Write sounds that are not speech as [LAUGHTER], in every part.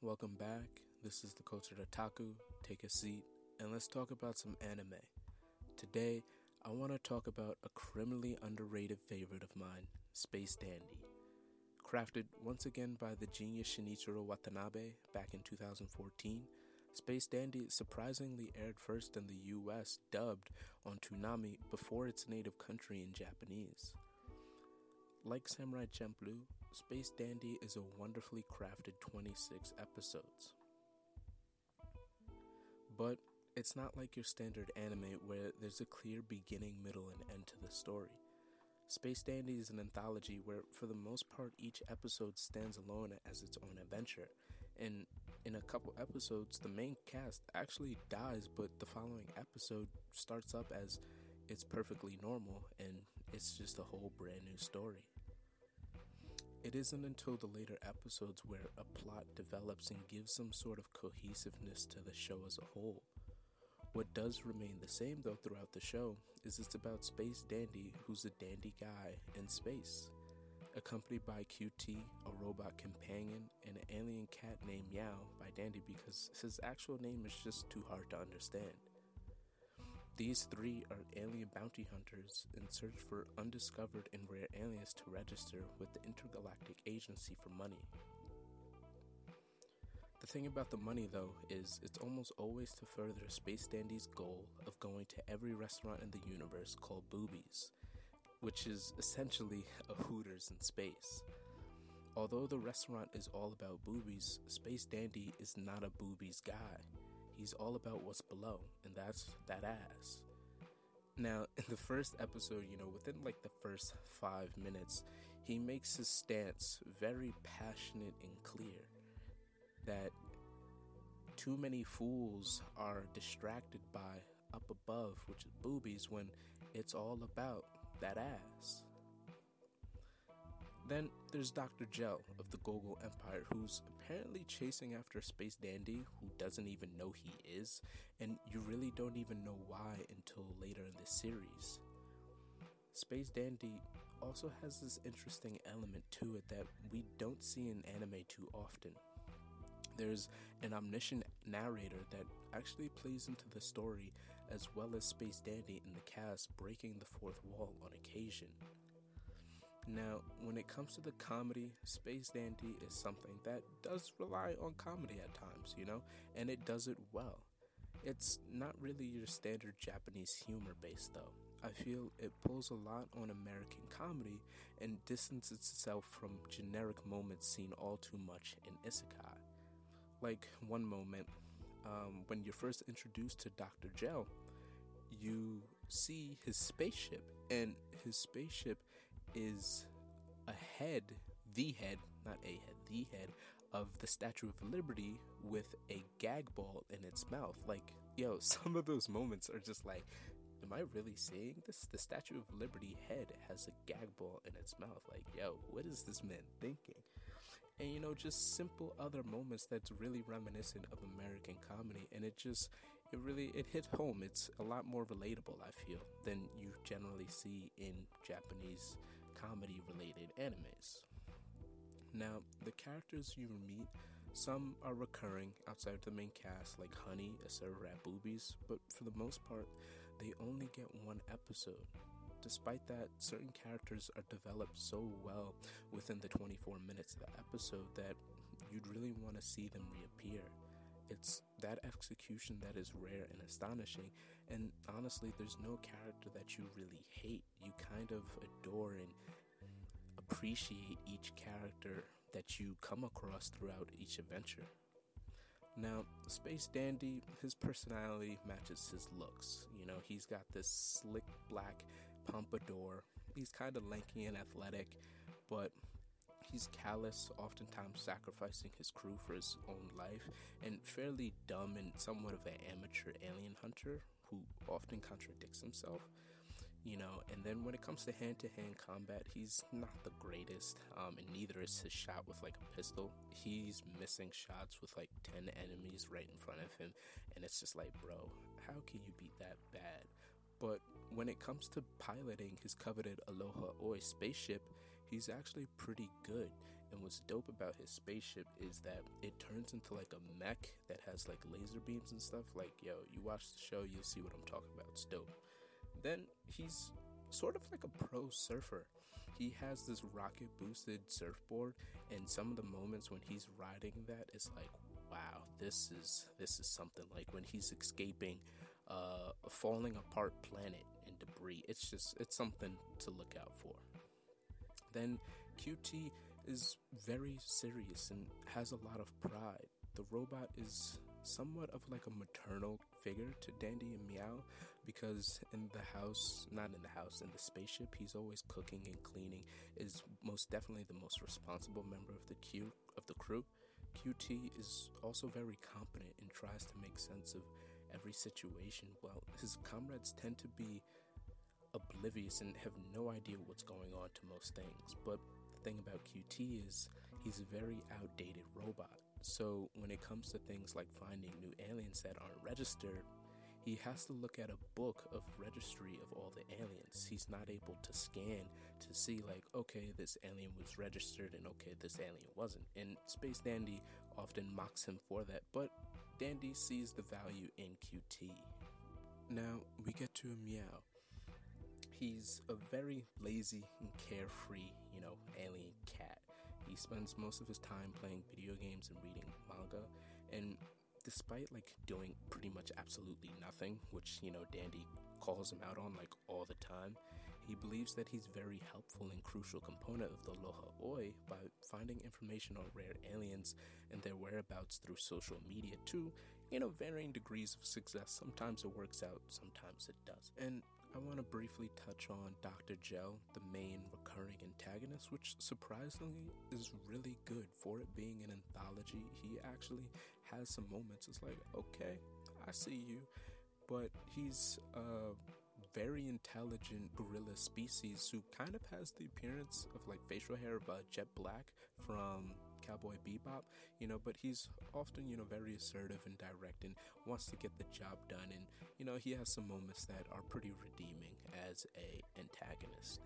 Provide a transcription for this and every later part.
Welcome back. This is the Cultured Otaku. Take a seat and let's talk about some anime. Today, I want to talk about a criminally underrated favorite of mine, Space Dandy. Crafted once again by the genius Shinichiro Watanabe back in 2014, Space Dandy surprisingly aired first in the US dubbed on Toonami before its native country in Japanese. Like Samurai Champloo, Space Dandy is a wonderfully crafted 26 episodes. But it's not like your standard anime where there's a clear beginning, middle, and end to the story. Space Dandy is an anthology where, for the most part, each episode stands alone as its own adventure. And in a couple episodes, the main cast actually dies, but the following episode starts up as it's perfectly normal and it's just a whole brand new story. It isn't until the later episodes where a plot develops and gives some sort of cohesiveness to the show as a whole. What does remain the same though throughout the show is it's about Space Dandy, who's a dandy guy in space, accompanied by QT, a robot companion, and an alien cat named Meow by Dandy because his actual name is just too hard to understand. These three are alien bounty hunters in search for undiscovered and rare aliens to register with the Intergalactic Agency for money. The thing about the money, though, is it's almost always to further Space Dandy's goal of going to every restaurant in the universe called Boobies, which is essentially a Hooters in space. Although the restaurant is all about boobies, Space Dandy is not a boobies guy. He's all about what's below, and that's that ass. Now, in the first episode, you know, within like the first five minutes, he makes his stance very passionate and clear that too many fools are distracted by up above, which is boobies, when it's all about that ass. Then there's Dr. Gel of the Gogol Empire, who's apparently chasing after Space Dandy, who doesn't even know he is, and you really don't even know why until later in the series. Space Dandy also has this interesting element to it that we don't see in anime too often. There's an omniscient narrator that actually plays into the story, as well as Space Dandy in the cast breaking the fourth wall on occasion. Now, when it comes to the comedy, Space Dandy is something that does rely on comedy at times, you know, and it does it well. It's not really your standard Japanese humor base, though. I feel it pulls a lot on American comedy and distances itself from generic moments seen all too much in isekai. Like one moment, um, when you're first introduced to Dr. Gel, you see his spaceship, and his spaceship is a head, the head, not a head, the head of the Statue of Liberty with a gag ball in its mouth. Like, yo, [LAUGHS] some of those moments are just like, am I really seeing this? The Statue of Liberty head has a gag ball in its mouth. Like, yo, what is this man thinking? And you know, just simple other moments that's really reminiscent of American comedy, and it just, it really, it hit home. It's a lot more relatable, I feel, than you generally see in Japanese comedy related animes. Now, the characters you meet, some are recurring outside of the main cast, like Honey, a server at Boobies, but for the most part, they only get one episode. Despite that, certain characters are developed so well within the 24 minutes of the episode that you'd really want to see them reappear. It's that execution that is rare and astonishing, and honestly, there's no character that you really hate. You kind of adore and appreciate each character that you come across throughout each adventure. Now, Space Dandy, his personality matches his looks. You know, he's got this slick black pompadour. He's kind of lanky and athletic, but he's callous, oftentimes sacrificing his crew for his own life, and fairly dumb and somewhat of an amateur alien hunter who often contradicts himself you know and then when it comes to hand-to-hand combat he's not the greatest um, and neither is his shot with like a pistol he's missing shots with like 10 enemies right in front of him and it's just like bro how can you be that bad but when it comes to piloting his coveted Aloha Oe spaceship, he's actually pretty good. And what's dope about his spaceship is that it turns into like a mech that has like laser beams and stuff. Like, yo, you watch the show, you'll see what I'm talking about. It's dope. Then he's sort of like a pro surfer. He has this rocket boosted surfboard, and some of the moments when he's riding that is like, wow, this is this is something. Like when he's escaping uh, a falling apart planet and debris. It's just it's something to look out for. Then QT is very serious and has a lot of pride. The robot is somewhat of like a maternal figure to Dandy and Meow because in the house, not in the house, in the spaceship, he's always cooking and cleaning. Is most definitely the most responsible member of the Q of the crew. QT is also very competent and tries to make sense of every situation. While his comrades tend to be oblivious and have no idea what's going on to most things. But the thing about QT is he's a very outdated robot. So when it comes to things like finding new aliens that aren't registered, he has to look at a book of registry of all the aliens. He's not able to scan to see, like, okay, this alien was registered and okay, this alien wasn't. And Space Dandy often mocks him for that, but Dandy sees the value in QT. Now we get to Meow. He's a very lazy and carefree, you know, alien cat. Spends most of his time playing video games and reading manga, and despite like doing pretty much absolutely nothing, which you know Dandy calls him out on like all the time, he believes that he's very helpful and crucial component of the Loha Oi by finding information on rare aliens and their whereabouts through social media too, you know, varying degrees of success. Sometimes it works out, sometimes it does. And I want to briefly touch on Dr. Gel, the main antagonist, which surprisingly is really good for it being an anthology. He actually has some moments. It's like, okay, I see you, but he's a very intelligent gorilla species who kind of has the appearance of like facial hair of uh, Jet Black from Cowboy Bebop, you know, but he's often, you know, very assertive and direct and wants to get the job done. And, you know, he has some moments that are pretty redeeming as a antagonist.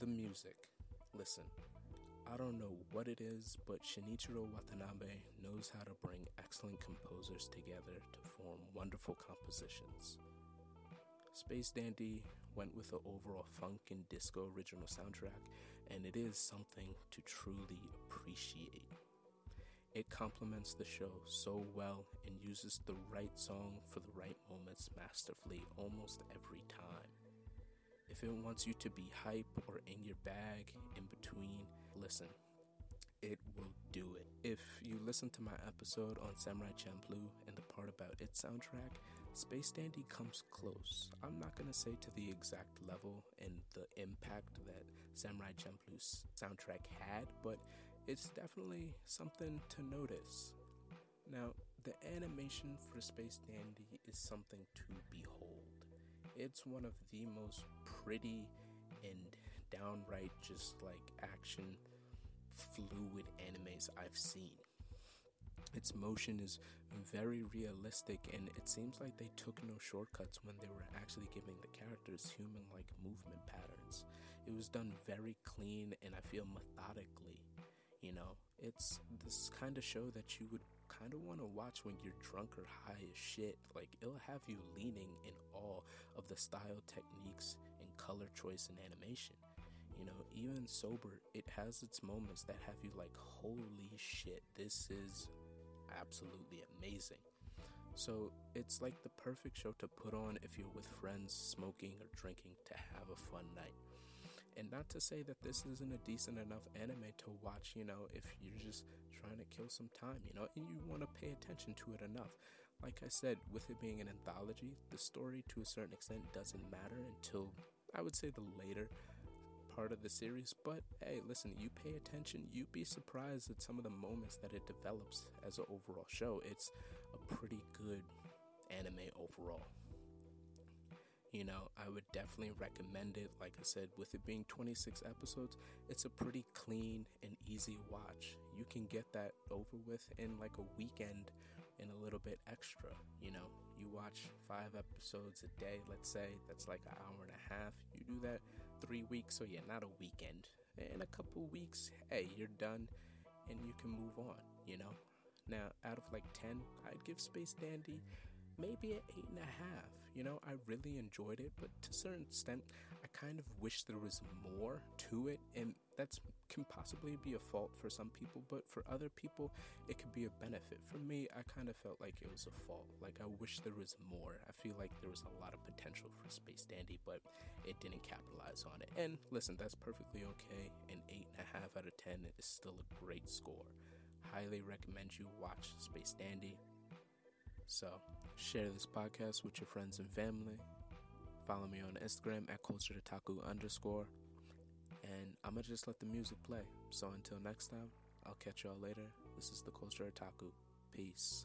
The music. Listen, I don't know what it is, but Shinichiro Watanabe knows how to bring excellent composers together to form wonderful compositions. Space Dandy went with the overall funk and disco original soundtrack, and it is something to truly appreciate. It complements the show so well and uses the right song for the right moments masterfully almost every time. If it wants you to be hype or in your bag in between, listen. It will do it. If you listen to my episode on Samurai Champloo and the part about its soundtrack, Space Dandy comes close. I'm not gonna say to the exact level and the impact that Samurai Champloo's soundtrack had, but it's definitely something to notice. Now, the animation for Space Dandy is something to behold. It's one of the most pretty and downright just like action fluid animes I've seen. Its motion is very realistic, and it seems like they took no shortcuts when they were actually giving the characters human like movement patterns. It was done very clean and I feel methodically. You know, it's this kind of show that you would kind of want to watch when you're drunk or high as shit. Like, it'll have you leaning in awe of the style, techniques, and color choice and animation. You know, even sober, it has its moments that have you like, holy shit, this is absolutely amazing. So it's like the perfect show to put on if you're with friends smoking or drinking to have a fun night. And not to say that this isn't a decent enough anime to watch, you know, if you're just trying to kill some time, you know, and you want to pay attention to it enough. Like I said, with it being an anthology, the story to a certain extent doesn't matter until I would say the later part of the series, but hey, listen, you pay attention, you'd be surprised at some of the moments that it develops as an overall show. It's a pretty good anime overall. You know, I would definitely recommend it. Like I said, with it being 26 episodes, it's a pretty clean and easy watch. You can get that over with in like a weekend and a little bit extra. You know, you watch five episodes a day, let's say, that's like an hour and a half. You do that three weeks, so yeah, not a weekend. In a couple weeks, hey, you're done and you can move on, you know? Now, out of like 10, I'd give Space Dandy maybe an 8.5. You know, I really enjoyed it, but to a certain extent, I kind of wish there was more to it, and that can possibly be a fault for some people, but for other people, it could be a benefit. For me, I kind of felt like it was a fault. Like, I wish there was more. I feel like there was a lot of potential for Space Dandy, but it didn't capitalize on it. And listen, that's perfectly okay. An 8.5 out of 10 is still a great score. Highly recommend you watch Space Dandy. So, share this podcast with your friends and family. Follow me on Instagram at culture taku underscore. And I'm gonna just let the music play. So until next time, I'll catch y'all later. This is the Culture Otaku. Peace.